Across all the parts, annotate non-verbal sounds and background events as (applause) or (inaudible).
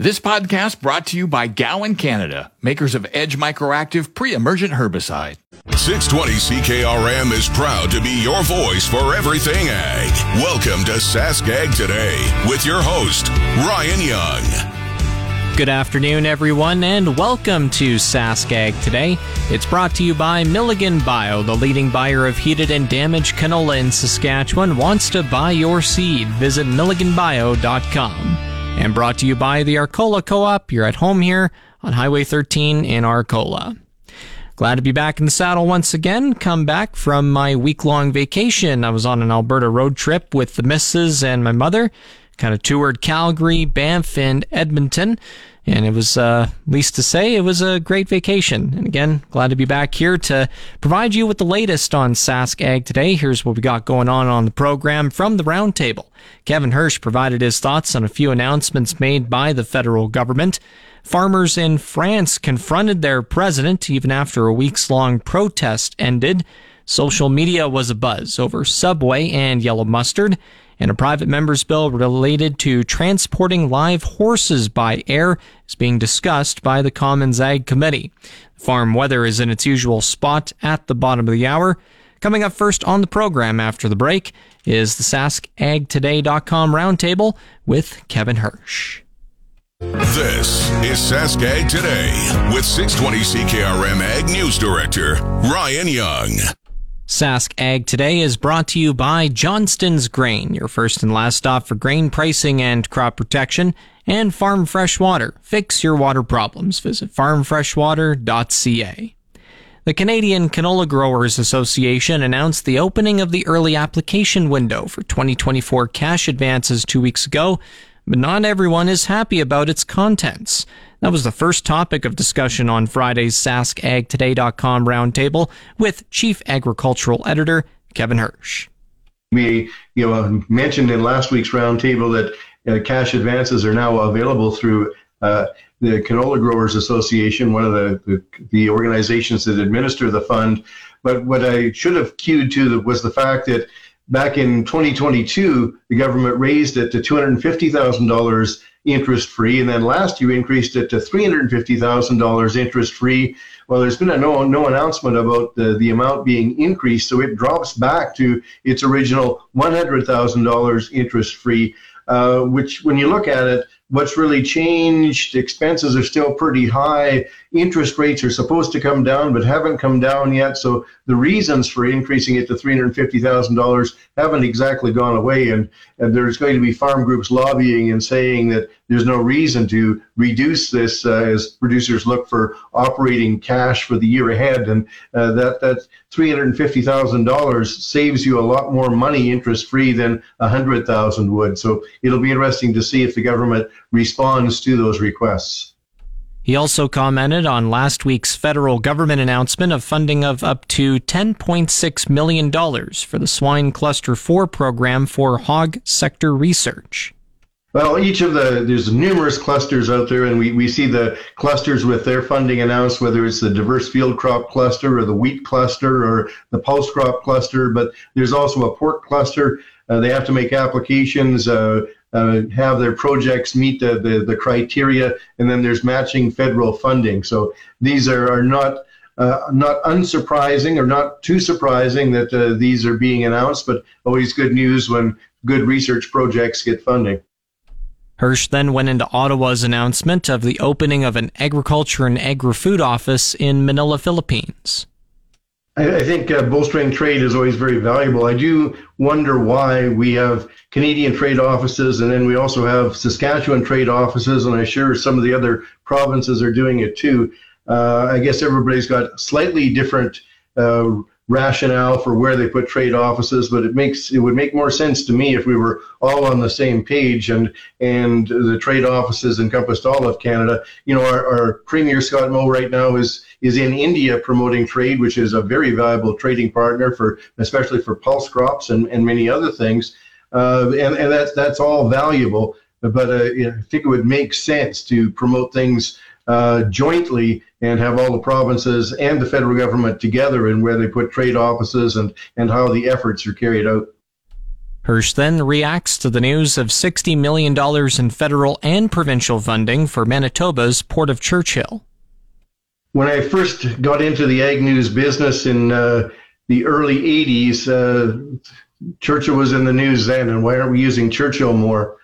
This podcast brought to you by Gowan Canada, makers of Edge Microactive pre-emergent herbicide. 620 CKRM is proud to be your voice for everything ag. Welcome to SaskAg Today with your host, Ryan Young. Good afternoon, everyone, and welcome to SaskAg Today. It's brought to you by Milligan Bio, the leading buyer of heated and damaged canola in Saskatchewan. Wants to buy your seed? Visit milliganbio.com and brought to you by the Arcola Co-op. You're at home here on Highway 13 in Arcola. Glad to be back in the saddle once again. Come back from my week long vacation. I was on an Alberta road trip with the missus and my mother. Kind of toured Calgary, Banff, and Edmonton. And it was, uh, least to say, it was a great vacation. And again, glad to be back here to provide you with the latest on Sask Ag today. Here's what we got going on on the program from the roundtable. Kevin Hursh provided his thoughts on a few announcements made by the federal government. Farmers in France confronted their president even after a weeks long protest ended. Social media was abuzz over Subway and yellow mustard and a private member's bill related to transporting live horses by air is being discussed by the Commons Ag Committee. Farm weather is in its usual spot at the bottom of the hour. Coming up first on the program after the break is the SaskAgToday.com roundtable with Kevin Hursh. This is Sask Ag Today with 620 CKRM Ag News Director Ryan Young. Sask Ag Today is brought to you by Johnston's Grain, your first and last stop for grain pricing and crop protection, and Farm Fresh Water. Fix your water problems. Visit farmfreshwater.ca. The Canadian Canola Growers Association announced the opening of the early application window for 2024 cash advances two weeks ago, but not everyone is happy about its contents. That was the first topic of discussion on Friday's SaskAgToday.com roundtable with Chief Agricultural Editor Kevin Hursh. We you know, mentioned in last week's roundtable that uh, cash advances are now available through uh, the Canola Growers Association, one of the, the, the, organizations that administer the fund. But what I should have cued to was the fact that back in 2022, the government raised it to $250,000 interest free, and then last year increased it to $350,000 interest free. Well, there's been a no, no announcement about the, the amount being increased, so it drops back to its original $100,000 interest free, uh, which, when you look at it, what's really changed? Expenses are still pretty high. Interest rates are supposed to come down, but haven't come down yet. So the reasons for increasing it to $350,000 haven't exactly gone away. And, and there's going to be farm groups lobbying and saying that there's no reason to reduce this uh, as producers look for operating cash for the year ahead. And uh, that, that $350,000 saves you a lot more money interest free than 100,000 would. So it'll be interesting to see if the government responds to those requests. He also commented on last week's federal government announcement of funding of up to $10.6 million for the Swine Cluster 4 program for hog sector research. Well, each of the, there's numerous clusters out there, and we, we see the clusters with their funding announced, whether it's the diverse field crop cluster or the wheat cluster or the pulse crop cluster, but there's also a pork cluster. Uh, they have to make applications. Uh, uh, have their projects meet the, the, the, criteria, and then there's matching federal funding. So these are, are not uh, not unsurprising or not too surprising that uh, these are being announced, but always good news when good research projects get funding. Hursh then went into Ottawa's announcement of the opening of an agriculture and agri-food office in Manila, Philippines. I, I think uh, bolstering trade is always very valuable. I do wonder why we have Canadian trade offices and then we also have Saskatchewan trade offices, and I'm sure some of the other provinces are doing it too. Uh, I guess everybody's got slightly different uh, rationale for where they put trade offices, but it makes it would make more sense to me if we were all on the same page and and the trade offices encompassed all of Canada. You know, our, our Premier Scott Moe right now is is in India promoting trade, which is a very valuable trading partner for especially for pulse crops and, and many other things. Uh, and and that's that's all valuable. But uh, I think it would make sense to promote things uh, jointly and have all the provinces and the federal government together in where they put trade offices and, and how the efforts are carried out. Hursh then reacts to the news of $60 million in federal and provincial funding for Manitoba's Port of Churchill. When I first got into the ag news business in uh, the early 80s, uh, Churchill was in the news then, and why aren't we using Churchill more?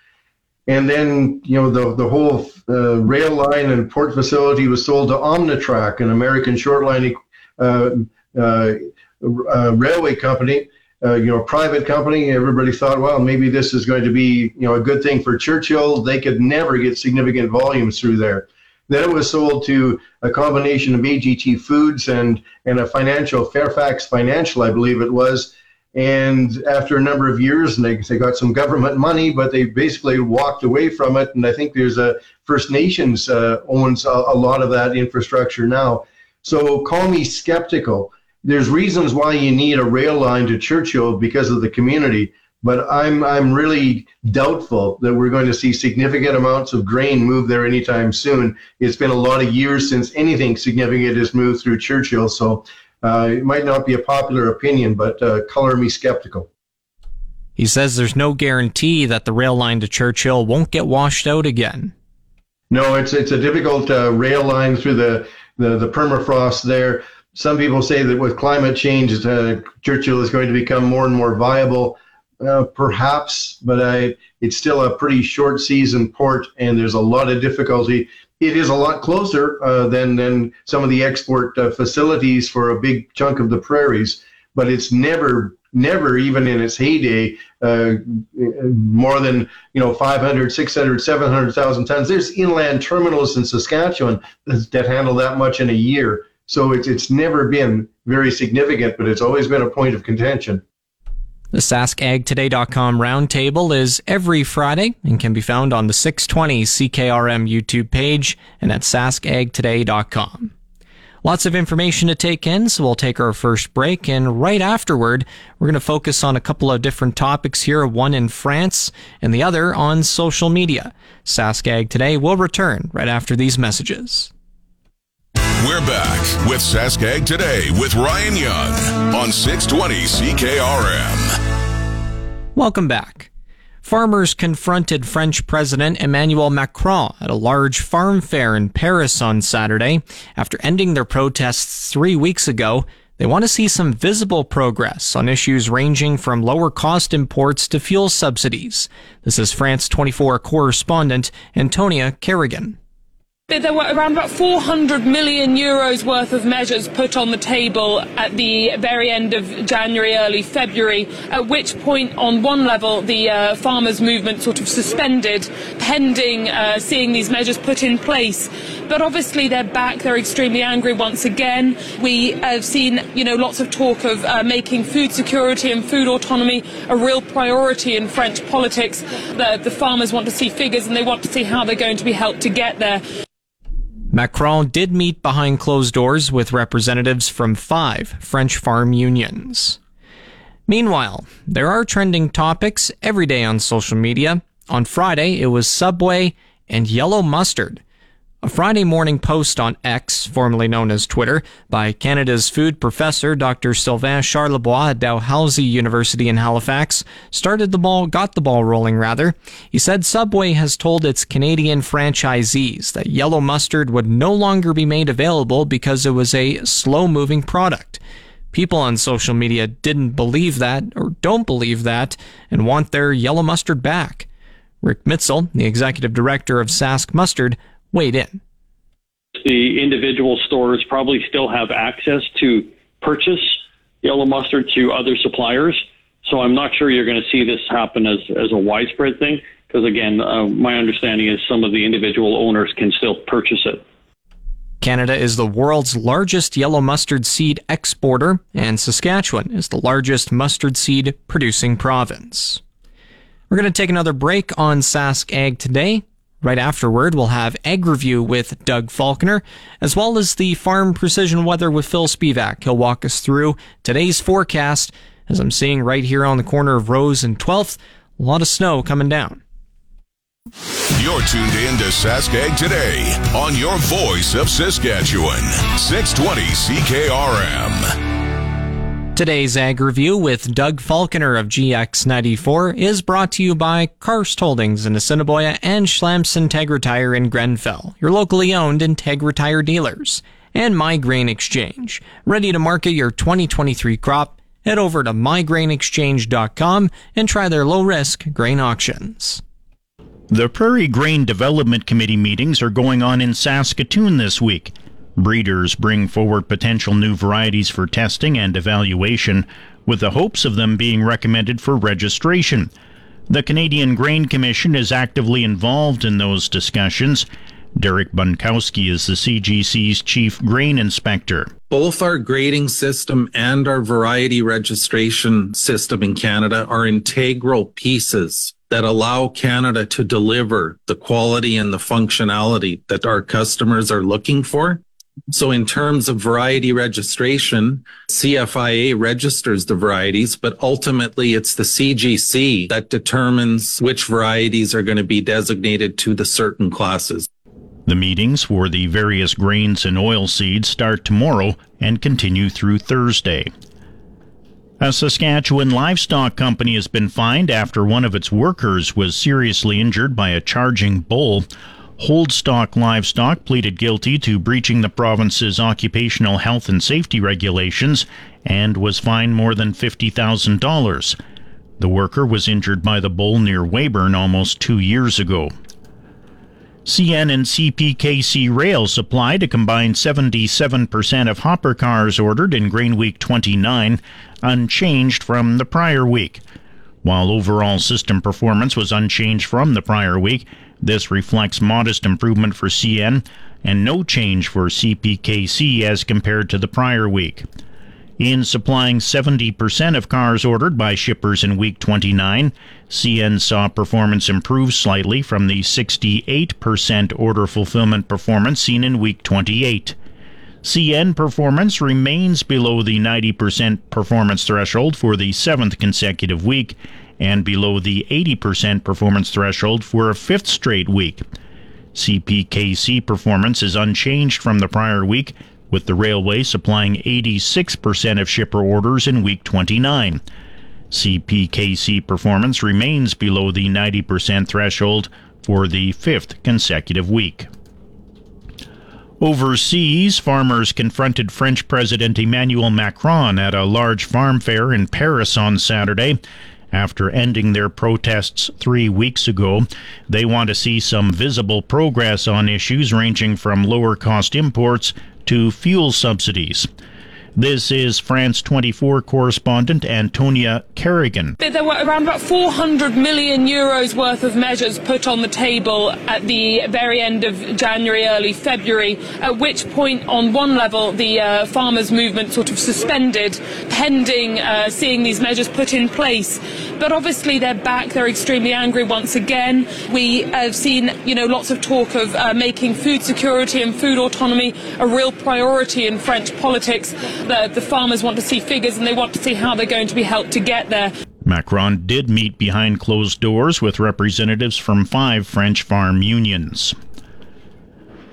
And then, you know, the, the whole uh, rail line and port facility was sold to OmniTRAX, an American short line uh, uh, uh, railway company, uh, you know, a private company. Everybody thought, well, maybe this is going to be, you know, a good thing for Churchill. They could never get significant volumes through there. Then it was sold to a combination of AGT Foods and, and a financial, Fairfax Financial, I believe it was, and after a number of years, and they, they got some government money, but they basically walked away from it. And I think there's a First Nations uh, owns a, a lot of that infrastructure now. So call me skeptical. There's reasons why you need a rail line to Churchill because of the community, but I'm I'm really doubtful that we're going to see significant amounts of grain move there anytime soon. It's been a lot of years since anything significant has moved through Churchill, so uh, it might not be a popular opinion, but uh, color me skeptical. He says there's no guarantee that the rail line to Churchill won't get washed out again. No, it's it's a difficult uh, rail line through the, the, the permafrost there. Some people say that with climate change, uh, Churchill is going to become more and more viable. Uh, perhaps, but I, it's still a pretty short season port, and there's a lot of difficulty it is a lot closer uh, than than some of the export uh, facilities for a big chunk of the prairies, but it's never never even in its heyday uh, more than you know 500 600 700,000 tons. There's inland terminals in Saskatchewan that handle that much in a year. So it's it's never been very significant but it's always been a point of contention the SaskAgToday.com roundtable is every Friday and can be found on the 620 CKRM YouTube page and at SaskAgToday.com. Lots of information to take in, so we'll take our first break, and right afterward, we're going to focus on a couple of different topics here, one in France and the other on social media. SaskAg Today will return right after these messages. We're back with Saskag Today with Ryan Young on 620 CKRM. Welcome back. Farmers confronted French President Emmanuel Macron at a large farm fair in Paris on Saturday. After ending their protests three weeks ago, they want to see some visible progress on issues ranging from lower cost imports to fuel subsidies. This is France 24 correspondent Antonia Kerrigan. There were around about 400 million euros worth of measures put on the table at the very end of January, early February, at which point, on one level, the uh, farmers' movement sort of suspended, pending uh, seeing these measures put in place. But obviously, they're back. They're extremely angry once again. We have seen, you know, lots of talk of uh, making food security and food autonomy a real priority in French politics. The, the farmers want to see figures and they want to see how they're going to be helped to get there. Macron did meet behind closed doors with representatives from five French farm unions. Meanwhile, there are trending topics every day on social media. On Friday, it was Subway and yellow mustard. A Friday morning post on X, formerly known as Twitter, by Canada's food professor Dr. Sylvain Charlebois at Dalhousie University in Halifax started the ball, got the ball rolling rather. He said Subway has told its Canadian franchisees that yellow mustard would no longer be made available because it was a slow moving product. People on social media didn't believe that or don't believe that and want their yellow mustard back. Rick Mitzel, the executive director of Sask Mustard, weighed in. The individual stores probably still have access to purchase yellow mustard to other suppliers. So I'm not sure you're going to see this happen as, as a widespread thing because, again, uh, my understanding is some of the individual owners can still purchase it. Canada is the world's largest yellow mustard seed exporter, and Saskatchewan is the largest mustard seed producing province. We're going to take another break on Sask Ag today. Right afterward, we'll have Ag Review with Doug Falconer, as well as the Farm Precision Weather with Phil Spivak. He'll walk us through today's forecast, as I'm seeing right here on the corner of Rose and 12th, a lot of snow coming down. You're tuned in to Saskag today on your voice of Saskatchewan, 620 CKRM. Today's Ag Review with Doug Falconer of GX94 is brought to you by Karst Holdings in Assiniboia and Schlamps Integra Tire in Grenfell, your locally owned Integra Tire dealers, and My Grain Exchange. Ready to market your 2023 crop? Head over to mygrainexchange.com and try their low risk grain auctions. The Prairie Grain Development Committee meetings are going on in Saskatoon this week. Breeders bring forward potential new varieties for testing and evaluation with the hopes of them being recommended for registration. The Canadian Grain Commission is actively involved in those discussions. Derek Bunkowski is the CGC's chief grain inspector. Both our grading system and our variety registration system in Canada are integral pieces that allow Canada to deliver the quality and the functionality that our customers are looking for. So in terms of variety registration, CFIA registers the varieties, but ultimately it's the CGC that determines which varieties are going to be designated to the certain classes. The meetings for the various grains and oilseeds start tomorrow and continue through Thursday. A Saskatchewan livestock company has been fined after one of its workers was seriously injured by a charging bull. Holdstock Livestock pleaded guilty to breaching the province's occupational health and safety regulations and was fined more than $50,000. The worker was injured by the bull near Weyburn almost two years ago. CN and CPKC Rail supplied a combined 77% of hopper cars ordered in Grain Week 29, unchanged from the prior week. While overall system performance was unchanged from the prior week, this reflects modest improvement for CN and no change for CPKC as compared to the prior week. In supplying 70% of cars ordered by shippers in week 29, CN saw performance improve slightly from the 68% order fulfillment performance seen in week 28. CN performance remains below the 90% performance threshold for the seventh consecutive week and below the 80% performance threshold for a fifth straight week. CPKC performance is unchanged from the prior week, with the railway supplying 86% of shipper orders in week 29. CPKC performance remains below the 90% threshold for the fifth consecutive week. Overseas, farmers confronted French President Emmanuel Macron at a large farm fair in Paris on Saturday after ending their protests three weeks ago. They want to see some visible progress on issues ranging from lower cost imports to fuel subsidies. This is France 24 correspondent Antonia Kerrigan. There were around about 400 million euros worth of measures put on the table at the very end of January, early February, at which point, on one level, the uh, farmers' movement sort of suspended, pending uh, seeing these measures put in place. But obviously, they're back. They're extremely angry once again. We have seen, you know, lots of talk of uh, making food security and food autonomy a real priority in French politics the, the farmers want to see figures and they want to see how they're going to be helped to get there. Macron did meet behind closed doors with representatives from five French farm unions.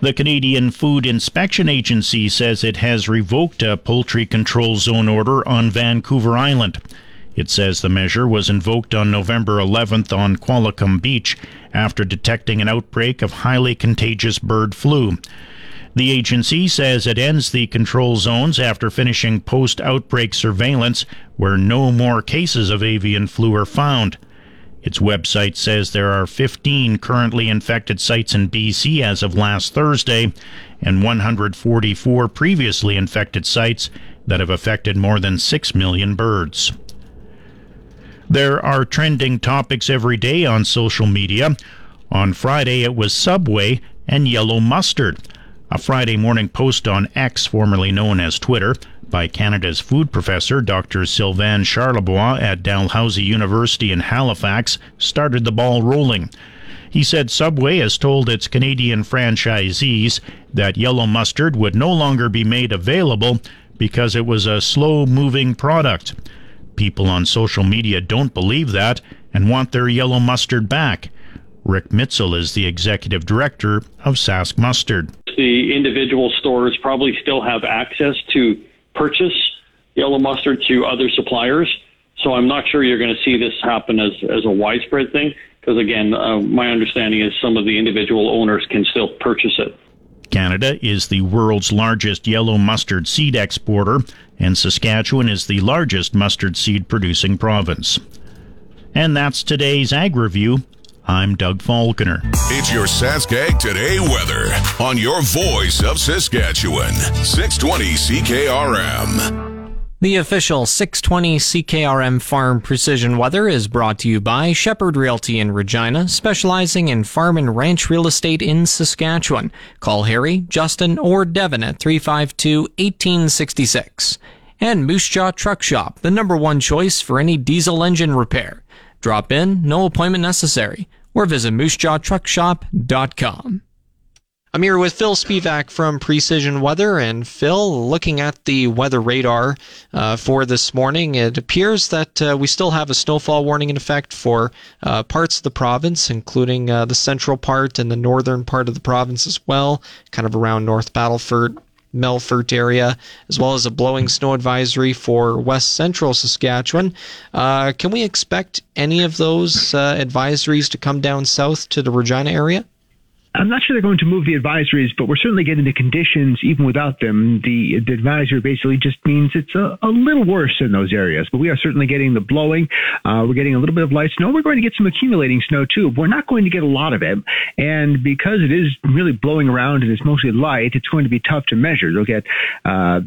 The Canadian Food Inspection Agency says it has revoked a poultry control zone order on Vancouver Island. It says the measure was invoked on November 11th on Qualicum Beach after detecting an outbreak of highly contagious bird flu. The agency says it ends the control zones after finishing post outbreak surveillance where no more cases of avian flu are found. Its website says there are 15 currently infected sites in BC as of last Thursday and 144 previously infected sites that have affected more than 6 million birds. There are trending topics every day on social media. On Friday, it was Subway and yellow mustard. A Friday morning post on X, formerly known as Twitter, by Canada's food professor Dr. Sylvain Charlebois at Dalhousie University in Halifax started the ball rolling. He said Subway has told its Canadian franchisees that yellow mustard would no longer be made available because it was a slow moving product. People on social media don't believe that and want their yellow mustard back. Rick Mitzel is the executive director of Sask Mustard. The individual stores probably still have access to purchase yellow mustard to other suppliers. So I'm not sure you're going to see this happen as, as a widespread thing because, again, uh, my understanding is some of the individual owners can still purchase it. Canada is the world's largest yellow mustard seed exporter, and Saskatchewan is the largest mustard seed producing province. And that's today's Ag Review. I'm Doug Falconer. It's your Saskag Today weather on your voice of Saskatchewan. 620 CKRM. The official 620 CKRM Farm Precision Weather is brought to you by Shepherd Realty in Regina, specializing in farm and ranch real estate in Saskatchewan. Call Harry, Justin, or Devin at 352 1866. And Moose Jaw Truck Shop, the number one choice for any diesel engine repair. Drop in, no appointment necessary, or visit moosejawtruckshop.com. I'm here with Phil Spivak from Precision Weather. And Phil, looking at the weather radar uh, for this morning, it appears that uh, we still have a snowfall warning in effect for uh, parts of the province, including uh, the central part and the northern part of the province as well, kind of around North Battleford. Melfort area, as well as a blowing snow advisory for west central Saskatchewan. Uh, can we expect any of those uh, advisories to come down south to the Regina area? I'm not sure they're going to move the advisories, but we're certainly getting the conditions even without them. The, the advisory basically just means it's a, a little worse in those areas, but we are certainly getting the blowing. Uh, we're getting a little bit of light snow. We're going to get some accumulating snow too. We're not going to get a lot of it. And because it is really blowing around and it's mostly light, it's going to be tough to measure. You'll get, uh,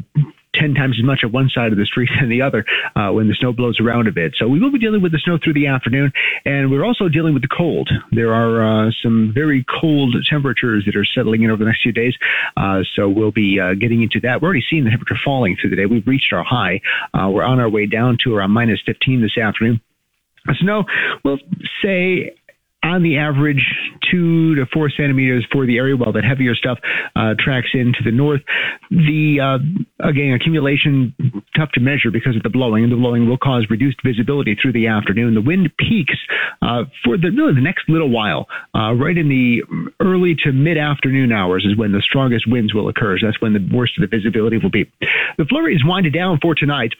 10 times as much at one side of the street (laughs) than the other uh, when the snow blows around a bit. So we will be dealing with the snow through the afternoon, and we're also dealing with the cold. There are uh, some very cold temperatures that are settling in over the next few days, uh, so we'll be uh, getting into that. We're already seeing the temperature falling through the day. We've reached our high. Uh, we're on our way down to around minus 15 this afternoon. Snow, we'll say on the average two to four centimeters for the area, while that heavier stuff uh, tracks into the north. The uh, again accumulation tough to measure because of the blowing, and the blowing will cause reduced visibility through the afternoon. The wind peaks uh, for the really the next little while, uh, right in the early to mid afternoon hours is when the strongest winds will occur. So that's when the worst of the visibility will be. The flurries winded down for tonight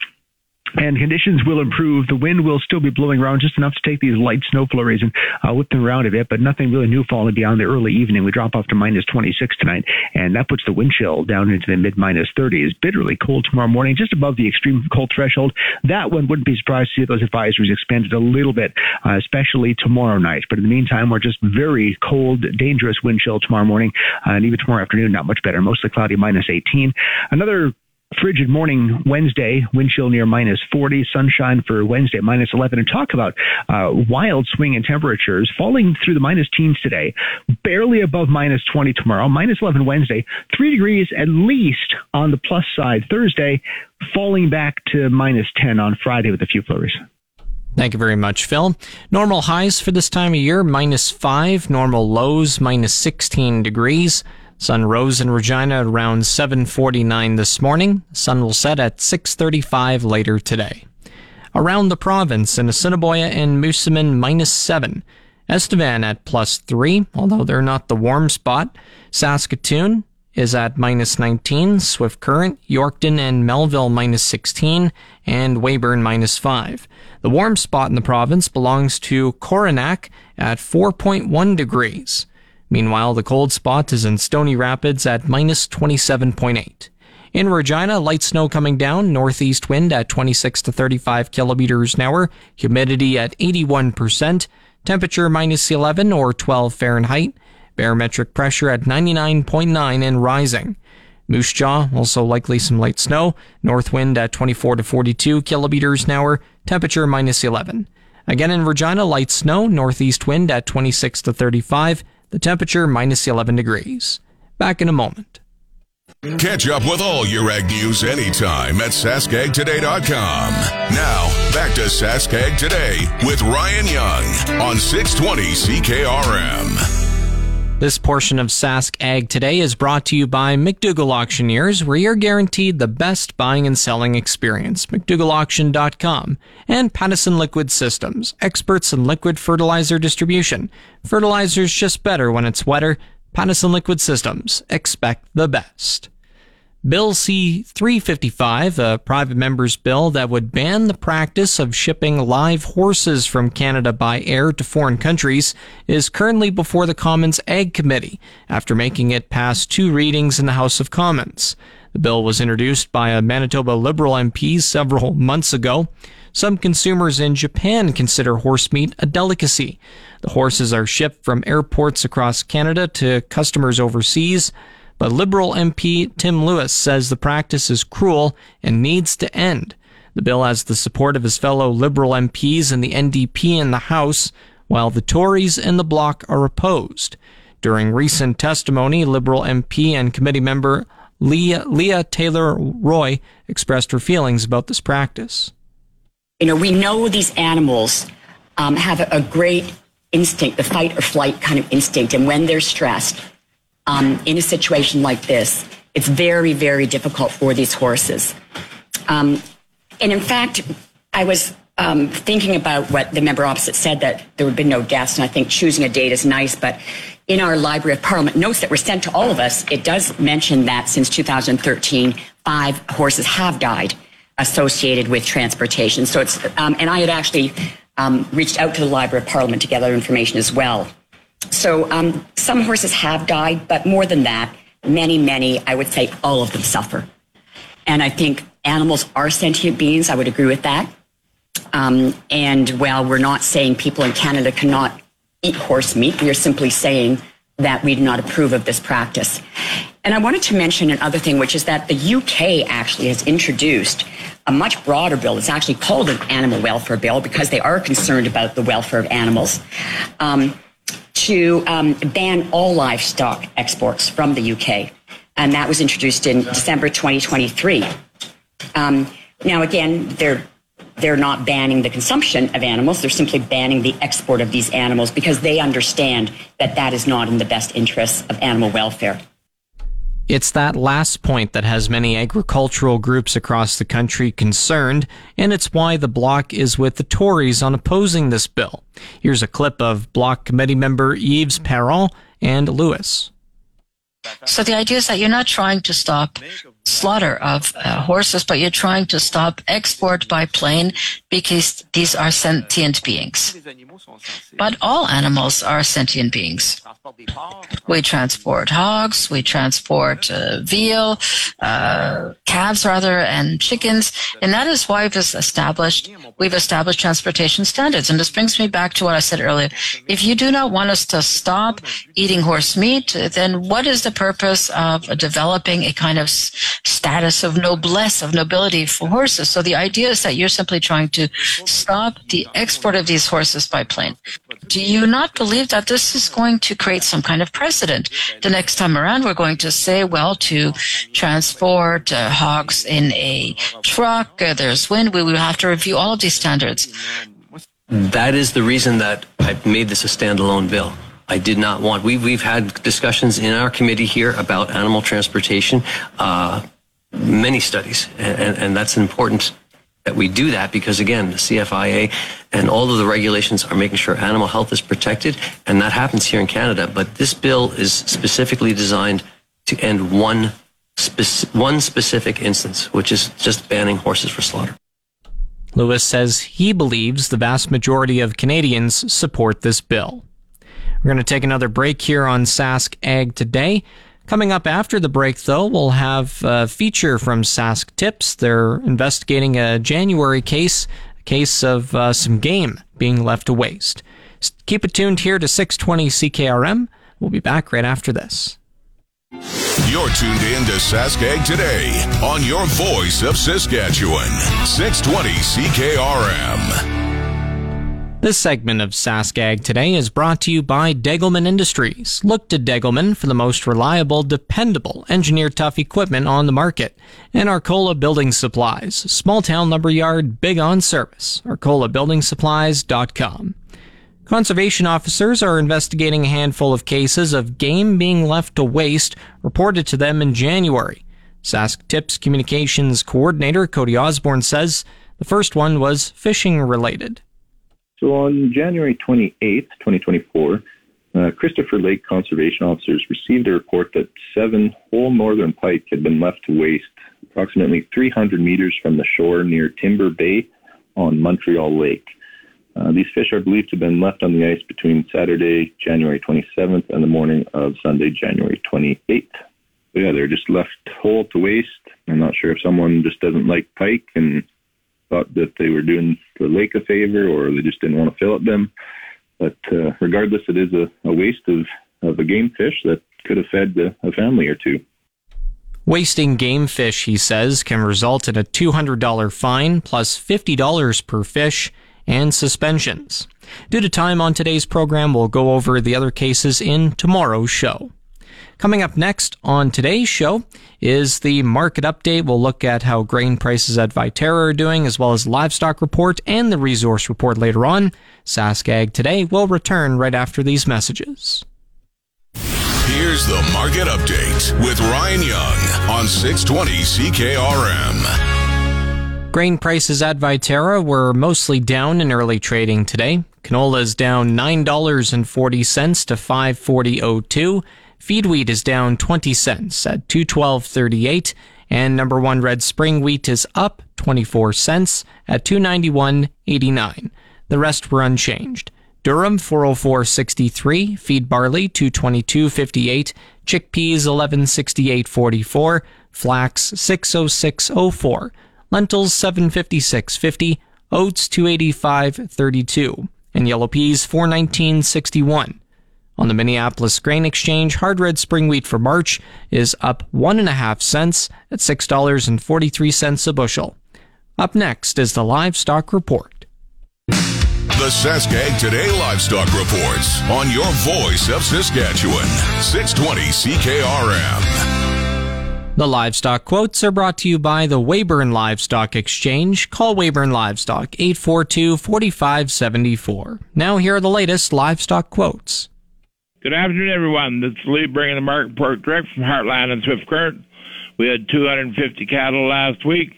and conditions will improve. The wind will still be blowing around just enough to take these light snow flurries and uh, whip them around a bit, but nothing really new falling beyond the early evening. We drop off to minus 26 tonight, and that puts the wind chill down into the mid minus 30s. Bitterly cold tomorrow morning, just above the extreme cold threshold. That one wouldn't be surprised to see those advisories expanded a little bit, uh, especially tomorrow night. But in the meantime, we're just very cold, dangerous wind chill tomorrow morning, uh, and even tomorrow afternoon, not much better. Mostly cloudy, minus 18. Another frigid morning Wednesday, wind chill near minus 40, sunshine for Wednesday, minus 11, and talk about uh, wild swing in temperatures falling through the minus teens today, barely above minus 20 tomorrow, minus 11 Wednesday, three degrees at least on the plus side Thursday, falling back to minus 10 on Friday with a few flurries. Thank you very much, Phil. Normal highs for this time of year, minus 5. Normal lows, minus 16 degrees. Sun rose in Regina around 7:49 this morning. Sun will set at 6:35 later today. Around the province in Assiniboia and Moosomin minus 7. Estevan at plus 3, although they're not the warm spot. Saskatoon is at minus 19, Swift Current, Yorkton and Melville minus 16, and Weyburn minus 5. The warm spot in the province belongs to Coronach at 4.1 degrees. Meanwhile, the cold spot is in Stony Rapids at minus 27.8. In Regina, light snow coming down, northeast wind at 26 to 35 kilometers an hour, humidity at 81%, temperature minus 11 or 12 Fahrenheit, barometric pressure at 99.9 and rising. Moose Jaw, also likely some light snow, north wind at 24 to 42 kilometers an hour, temperature minus 11. Again in Regina, light snow, northeast wind at 26 to 35, the temperature minus 11 degrees. Back in a moment. Catch up with all your ag news anytime at saskagtoday.com. Now, back to Saskag Today with Ryan Young on 620 CKRM. This portion of Sask Ag Today is brought to you by McDougall Auctioneers, where you're guaranteed the best buying and selling experience. McDougallAuction.com and Pattison Liquid Systems, experts in liquid fertilizer distribution. Fertilizer's just better when it's wetter. Pattison Liquid Systems, expect the best. Bill C 355, a private member's bill that would ban the practice of shipping live horses from Canada by air to foreign countries, is currently before the Commons Ag Committee after making it past two readings in the House of Commons. The bill was introduced by a Manitoba Liberal MP several months ago. Some consumers in Japan consider horse meat a delicacy. The horses are shipped from airports across Canada to customers overseas. But Liberal MP Tim Louis says the practice is cruel and needs to end. The bill has the support of his fellow Liberal MPs and the NDP in the House, while the Tories and the Bloc are opposed. During recent testimony, Liberal MP and committee member Leah, Leah Taylor Roy expressed her feelings about this practice. You know, we know these animals um, have a great instinct, the fight or flight kind of instinct, and when they're stressed, um, in a situation like this, it's very, very difficult for these horses. Um, and in fact, I was um, thinking about what the member opposite said that there would be no deaths, and I think choosing a date is nice, but in our Library of Parliament notes that were sent to all of us, it does mention that since 2013, five horses have died associated with transportation. So it's, um, and I had actually um, reached out to the Library of Parliament to gather information as well. So um, some horses have died, but more than that, many, many, I would say all of them suffer. And I think animals are sentient beings. I would agree with that. Um, and while we're not saying people in Canada cannot eat horse meat, we are simply saying that we do not approve of this practice. And I wanted to mention another thing, which is that the UK actually has introduced a much broader bill. It's actually called an animal welfare bill because they are concerned about the welfare of animals. Um, to um, ban all livestock exports from the UK. And that was introduced in December 2023. Um, now, again, they're they're not banning the consumption of animals. They're simply banning the export of these animals because they understand that that is not in the best interests of animal welfare. It's that last point that has many agricultural groups across the country concerned, and it's why the Bloc is with the Tories on opposing this bill. Here's a clip of Bloc committee member Yves Perron and Louis. So the idea is that you're not trying to stop slaughter of uh, horses, but you're trying to stop export by plane because these are sentient beings. But all animals are sentient beings. We transport hogs, we transport uh, veal, uh, calves rather, and chickens, and that is why we've established we've established transportation standards. And this brings me back to what I said earlier. If you do not want us to stop eating horse meat, then what is the purpose of developing a kind of status of noblesse, of nobility for horses? So the idea is that you're simply trying to stop the export of these horses by plane. Do you not believe that this is going to create some kind of precedent? The next time around, we're going to say, well, to transport uh, hogs in a truck, uh, there's wind, we will have to review all of these standards. That is the reason that I've made this a standalone bill. I did not want. We've we've had discussions in our committee here about animal transportation, uh, many studies, and, and that's important that we do that because again, the CFIA and all of the regulations are making sure animal health is protected, and that happens here in Canada. But this bill is specifically designed to end one one specific instance, which is just banning horses for slaughter. Louis says he believes the vast majority of Canadians support this bill. We're going to take another break here on Sask Ag today. Coming up after the break, though, we'll have a feature from Sask Tips. They're investigating a January case, a case of uh, some game being left to waste. Keep it tuned here to 620 CKRM. We'll be back right after this. You're tuned in to Sask Saskag today on your voice of Saskatchewan, 620 CKRM. This segment of Saskag today is brought to you by Degelman Industries. Look to Degelman for the most reliable, dependable, engineer tough equipment on the market. And Arcola Building Supplies, small town lumber yard, big on service. ArcolaBuildingSupplies.com. Conservation officers are investigating a handful of cases of game being left to waste reported to them in January. Sask Tips Communications Coordinator Cody Osborne says the first one was fishing related. So on January 28th, 2024, uh, Christopher Lake conservation officers received a report that seven whole northern pike had been left to waste approximately 300 meters from the shore near Timber Bay on Montreal Lake. Uh, these fish are believed to have been left on the ice between Saturday, January 27th, and the morning of Sunday, January 28th. But yeah, they're just left whole to waste. I'm not sure if someone just doesn't like pike and thought that they were doing the lake a favor or they just didn't want to fillet them. But uh, regardless, it is a, a waste of, of a game fish that could have fed a, a family or two. Wasting game fish, he says, can result in a $200 fine plus $50 per fish and suspensions. Due to time on today's program, we'll go over the other cases in tomorrow's show. Coming up next on today's show is the market update. We'll look at how grain prices at Viterra are doing, as well as livestock report and the resource report later on. Saskag today will return right after these messages. Here's the market update with Ryan Young on 620 CKRM. Grain prices at Viterra were mostly down in early trading today. Canola is down $9.40 to 540.02. Feed wheat is down 20 cents at 212.38 and number 1 red spring wheat is up 24 cents at 291.89. The rest were unchanged. Durum 404.63, feed barley 222.58, chickpeas 1168.44, flax 606.04, lentils 756.50, oats 285.32, and yellow peas 419.61. On the Minneapolis Grain Exchange, hard red spring wheat for March is up one and a half cents at $6.43 a bushel. Up next is the livestock report. The Saskag Today Livestock Reports on your voice of Saskatchewan, 620 CKRM. The livestock quotes are brought to you by the Weyburn Livestock Exchange. Call Weyburn Livestock 842 4574. Now, here are the latest livestock quotes. Good afternoon, everyone. This is Lee bringing the market report direct from Heartland and Swift Current. We had 250 cattle last week.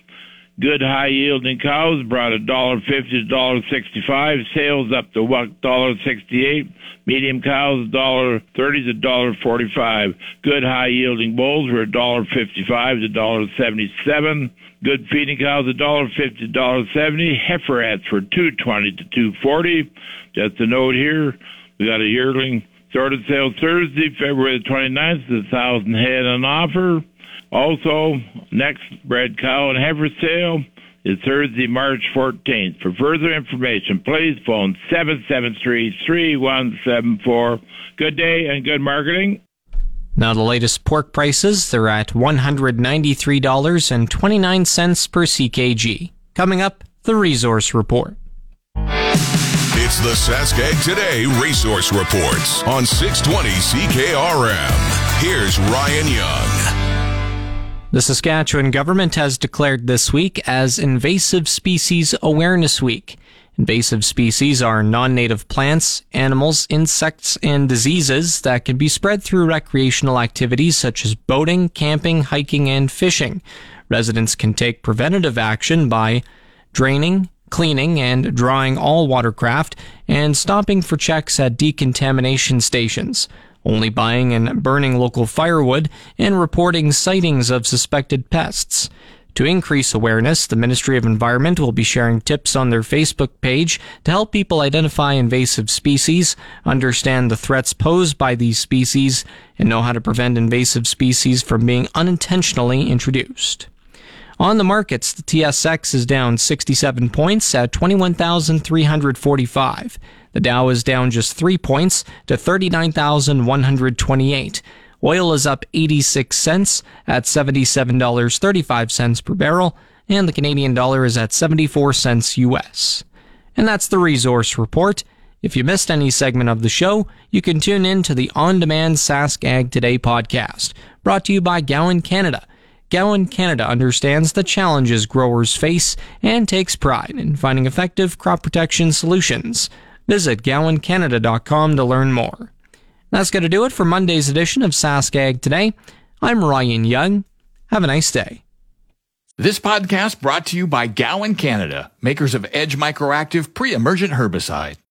Good high yielding cows brought $1.50 to $1.65. Sales up to $1.68. Medium cows $1.30 to $1.45. Good high yielding bulls were $1.55 to $1.77. Good feeding cows $1.50 to $1.70. Heiferettes were $2.20 to $2.40. Just a note here, we got a yearling Started sale Thursday, February the 29th, the 1,000 head on offer. Also, next bred cow and heifer sale is Thursday, March 14th. For further information, please phone 773-3174. Good day and good marketing. Now the latest pork prices, they're at $193.29 per CKG. Coming up, the resource report. It's the Saskag Today Resource Reports on 620 CKRM. Here's Ryan Young. The Saskatchewan government has declared this week as Invasive Species Awareness Week. Invasive species are non native plants, animals, insects, and diseases that can be spread through recreational activities such as boating, camping, hiking, and fishing. Residents can take preventative action by draining, cleaning and drying all watercraft, and stopping for checks at decontamination stations, only buying and burning local firewood, and reporting sightings of suspected pests. To increase awareness, the Ministry of Environment will be sharing tips on their Facebook page to help people identify invasive species, understand the threats posed by these species, and know how to prevent invasive species from being unintentionally introduced. On the markets, the TSX is down 67 points at 21,345. The Dow is down just 3 points to 39,128. Oil is up 86 cents at $77.35 per barrel, and the Canadian dollar is at 74 cents US. And that's the Resource Report. If you missed any segment of the show, you can tune in to the on demand SaskAg Today podcast, brought to you by Gowan Canada. Gowan Canada understands the challenges growers face and takes pride in finding effective crop protection solutions. Visit gowancanada.com to learn more. That's going to do it for Monday's edition of SaskAg Today. I'm Ryan Young. Have a nice day. This podcast brought to you by Gowan Canada, makers of Edge Microactive pre-emergent herbicide.